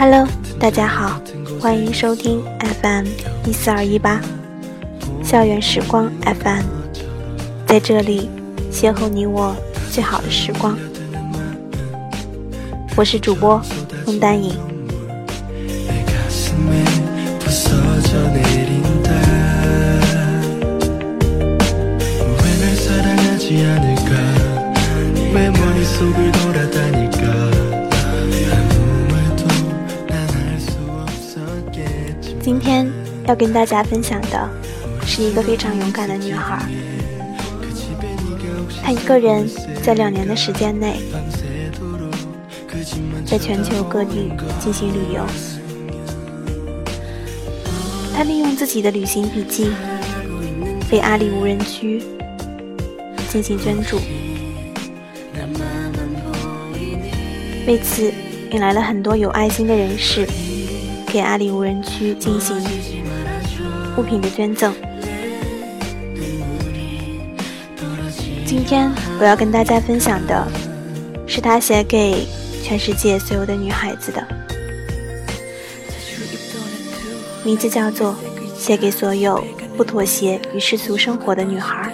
Hello，大家好，欢迎收听 FM 一四二一八校园时光 FM，在这里邂逅你我最好的时光。我是主播孟丹颖。要跟大家分享的是一个非常勇敢的女孩，她一个人在两年的时间内，在全球各地进行旅游。她利用自己的旅行笔记，为阿里无人区进行捐助，为此引来了很多有爱心的人士。给阿里无人区进行物品的捐赠。今天我要跟大家分享的是他写给全世界所有的女孩子的，名字叫做《写给所有不妥协与世俗生活的女孩》。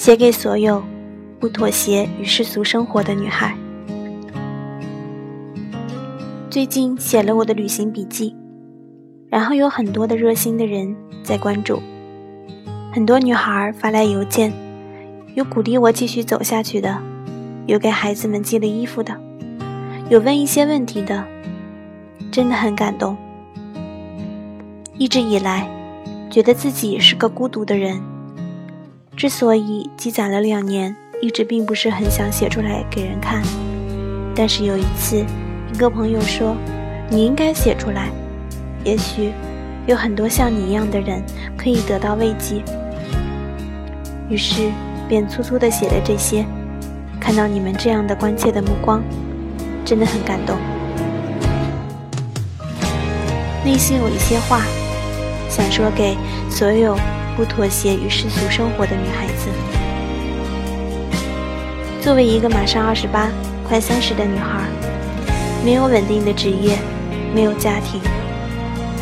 写给所有不妥协与世俗生活的女孩。最近写了我的旅行笔记，然后有很多的热心的人在关注，很多女孩发来邮件，有鼓励我继续走下去的，有给孩子们寄了衣服的，有问一些问题的，真的很感动。一直以来，觉得自己是个孤独的人。之所以积攒了两年，一直并不是很想写出来给人看。但是有一次，一个朋友说：“你应该写出来，也许有很多像你一样的人可以得到慰藉。”于是便粗粗的写了这些。看到你们这样的关切的目光，真的很感动。内心有一些话想说给所有。不妥协于世俗生活的女孩子。作为一个马上二十八、快三十的女孩，没有稳定的职业，没有家庭，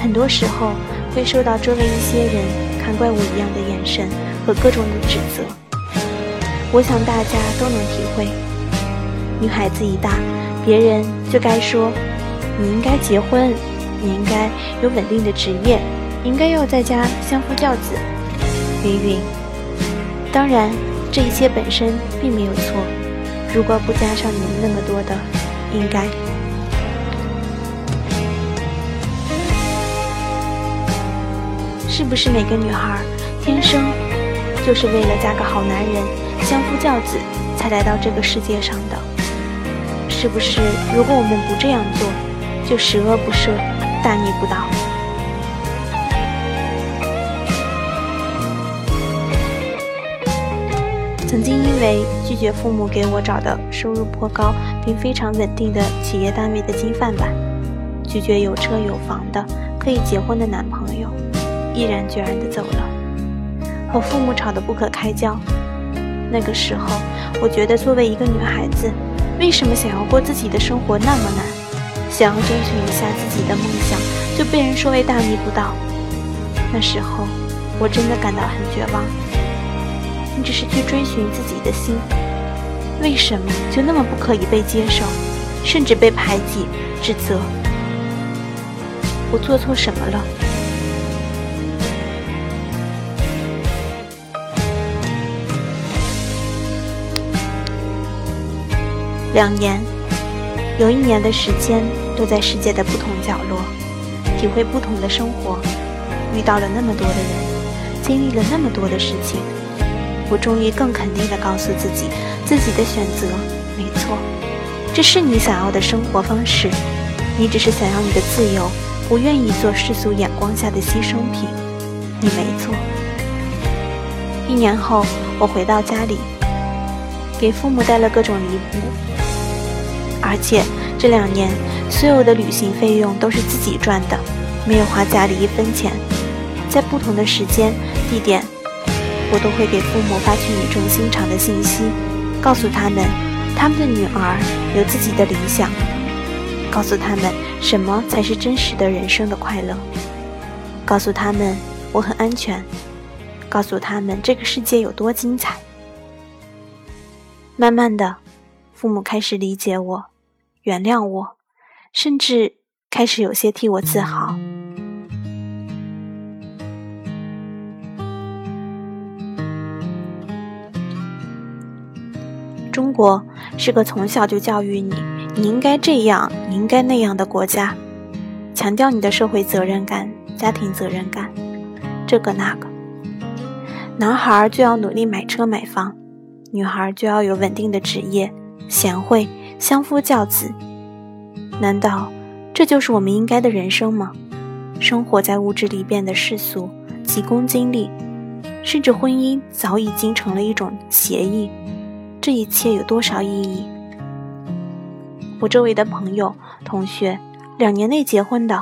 很多时候会受到周围一些人看怪物一样的眼神和各种的指责。我想大家都能体会，女孩子一大，别人就该说你应该结婚，你应该有稳定的职业，应该要在家相夫教子。云云，当然，这一切本身并没有错。如果不加上你们那么多的“应该”，是不是每个女孩天生就是为了嫁个好男人、相夫教子才来到这个世界上的？是不是如果我们不这样做，就十恶不赦、大逆不道？曾经因为拒绝父母给我找的收入颇高并非常稳定的企业单位的金饭碗，拒绝有车有房的可以结婚的男朋友，毅然决然地走了，和父母吵得不可开交。那个时候，我觉得作为一个女孩子，为什么想要过自己的生活那么难？想要争取一下自己的梦想，就被人说为大逆不道。那时候，我真的感到很绝望。你只是去追寻自己的心，为什么就那么不可以被接受，甚至被排挤、指责？我做错什么了？两年，有一年的时间都在世界的不同角落，体会不同的生活，遇到了那么多的人，经历了那么多的事情，我终于更肯定地告诉自己，自己的选择没错，这是你想要的生活方式，你只是想要你的自由，不愿意做世俗眼光下的牺牲品，你没错。一年后，我回到家里，给父母带了各种礼物，而且这两年所有的旅行费用都是自己赚的，没有花家里一分钱。在不同的时间、地点，我都会给父母发去语重心长的信息，告诉他们他们的女儿有自己的理想，告诉他们什么才是真实的人生的快乐，告诉他们我很安全。告诉他们这个世界有多精彩。慢慢的，父母开始理解我，原谅我，甚至开始有些替我自豪。中国是个从小就教育你你应该这样，你应该那样的国家，强调你的社会责任感、家庭责任感，这个那个。男孩就要努力买车买房，女孩就要有稳定的职业，贤惠，相夫教子。难道这就是我们应该的人生吗？生活在物质里变得世俗，急功近利，甚至婚姻早已经成了一种协议。这一切有多少意义？我周围的朋友、同学，两年内结婚的、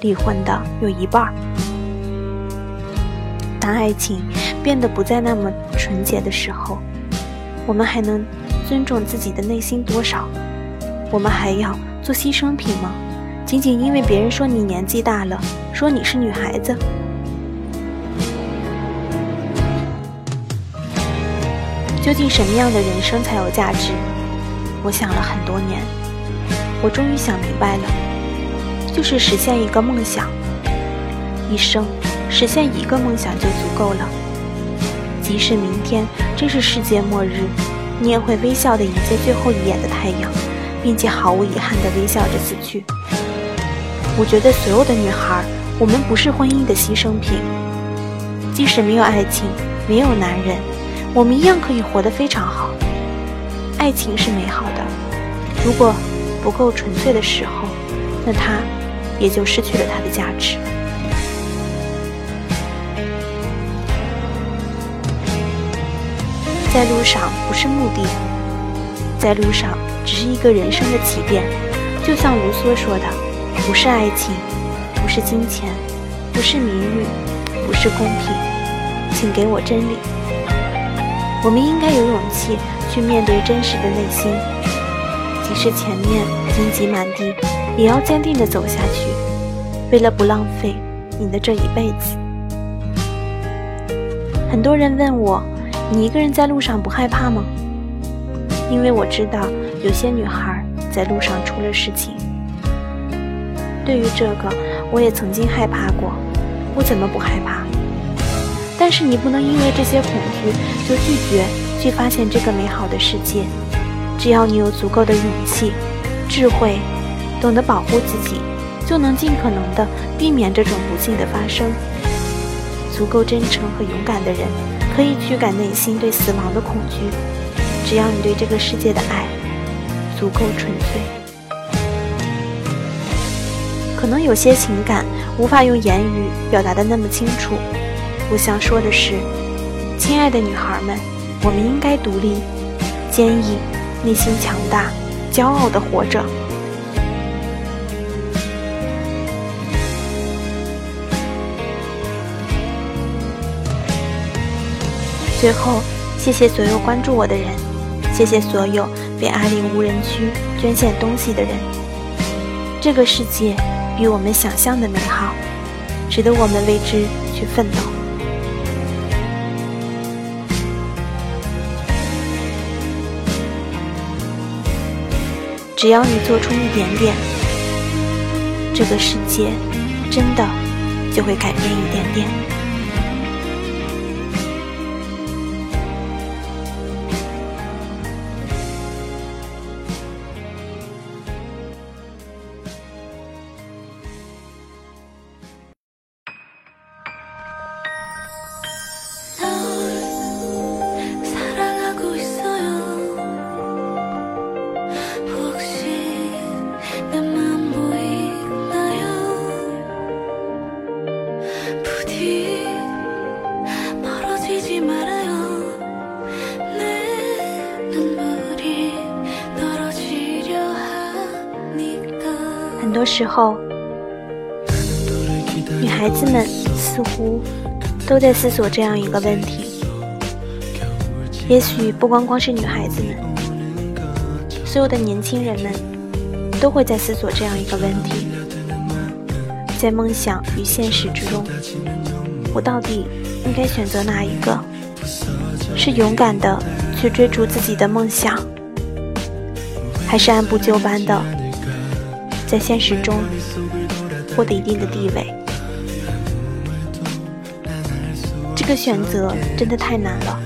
离婚的有一半。当爱情变得不再那么纯洁的时候，我们还能尊重自己的内心多少？我们还要做牺牲品吗？仅仅因为别人说你年纪大了，说你是女孩子？究竟什么样的人生才有价值？我想了很多年，我终于想明白了，就是实现一个梦想，一生。实现一个梦想就足够了。即使明天真是世界末日，你也会微笑的迎接最后一眼的太阳，并且毫无遗憾的微笑着死去。我觉得所有的女孩，我们不是婚姻的牺牲品。即使没有爱情，没有男人，我们一样可以活得非常好。爱情是美好的，如果不够纯粹的时候，那它也就失去了它的价值。在路上不是目的，在路上只是一个人生的起点。就像卢梭说的：“不是爱情，不是金钱，不是名誉，不是公平，请给我真理。”我们应该有勇气去面对真实的内心，即使前面荆棘满地，也要坚定地走下去，为了不浪费你的这一辈子。很多人问我。你一个人在路上不害怕吗？因为我知道有些女孩在路上出了事情。对于这个，我也曾经害怕过。我怎么不害怕？但是你不能因为这些恐惧就拒绝去发现这个美好的世界。只要你有足够的勇气、智慧，懂得保护自己，就能尽可能的避免这种不幸的发生。足够真诚和勇敢的人。可以驱赶内心对死亡的恐惧，只要你对这个世界的爱足够纯粹。可能有些情感无法用言语表达的那么清楚，我想说的是，亲爱的女孩们，我们应该独立、坚毅、内心强大、骄傲的活着。最后，谢谢所有关注我的人，谢谢所有为阿里无人区捐献东西的人。这个世界比我们想象的美好，值得我们为之去奋斗。只要你做出一点点，这个世界真的就会改变一点点。很多时候，女孩子们似乎都在思索这样一个问题。也许不光光是女孩子们，所有的年轻人们都会在思索这样一个问题：在梦想与现实之中，我到底应该选择哪一个？是勇敢的去追逐自己的梦想，还是按部就班的在现实中获得一定的地位？这个选择真的太难了。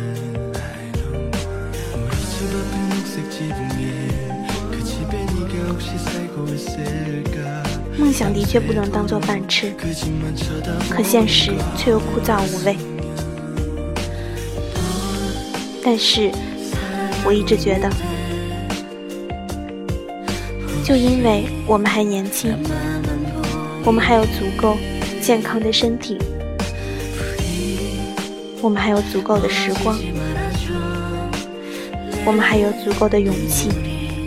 梦想的确不能当做饭吃，可现实却又枯燥无味。但是，我一直觉得，就因为我们还年轻，我们还有足够健康的身体，我们还有足够的时光，我们还有足够的勇气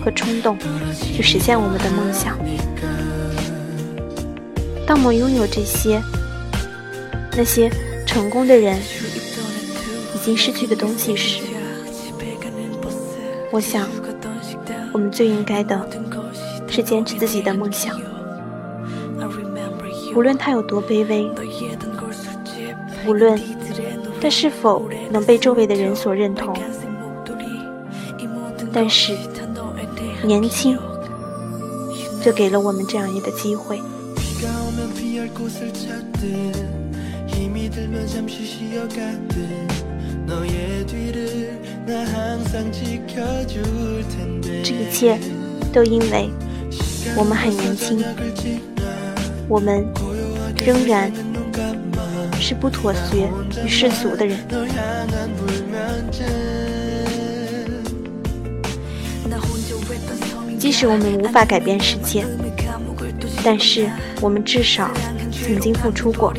和冲动去实现我们的梦想。当我们拥有这些，那些成功的人已经失去的东西时，我想，我们最应该的是坚持自己的梦想，无论它有多卑微，无论它是否能被周围的人所认同，但是年轻就给了我们这样一个机会。这一切都因为我们很年轻，我们仍然是不妥协与世俗的人。即使我们无法改变世界。但是我们至少曾经付出过，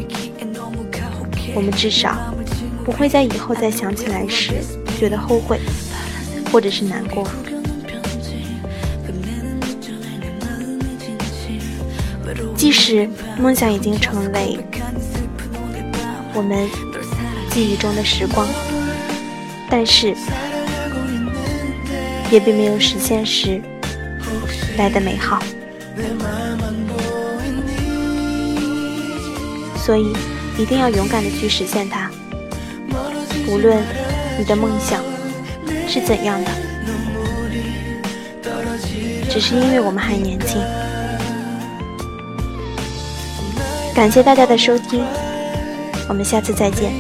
我们至少不会在以后再想起来时觉得后悔，或者是难过。即使梦想已经成为我们记忆中的时光，但是也并没有实现时来的美好。所以，一定要勇敢的去实现它。无论你的梦想是怎样的，只是因为我们还年轻。感谢大家的收听，我们下次再见。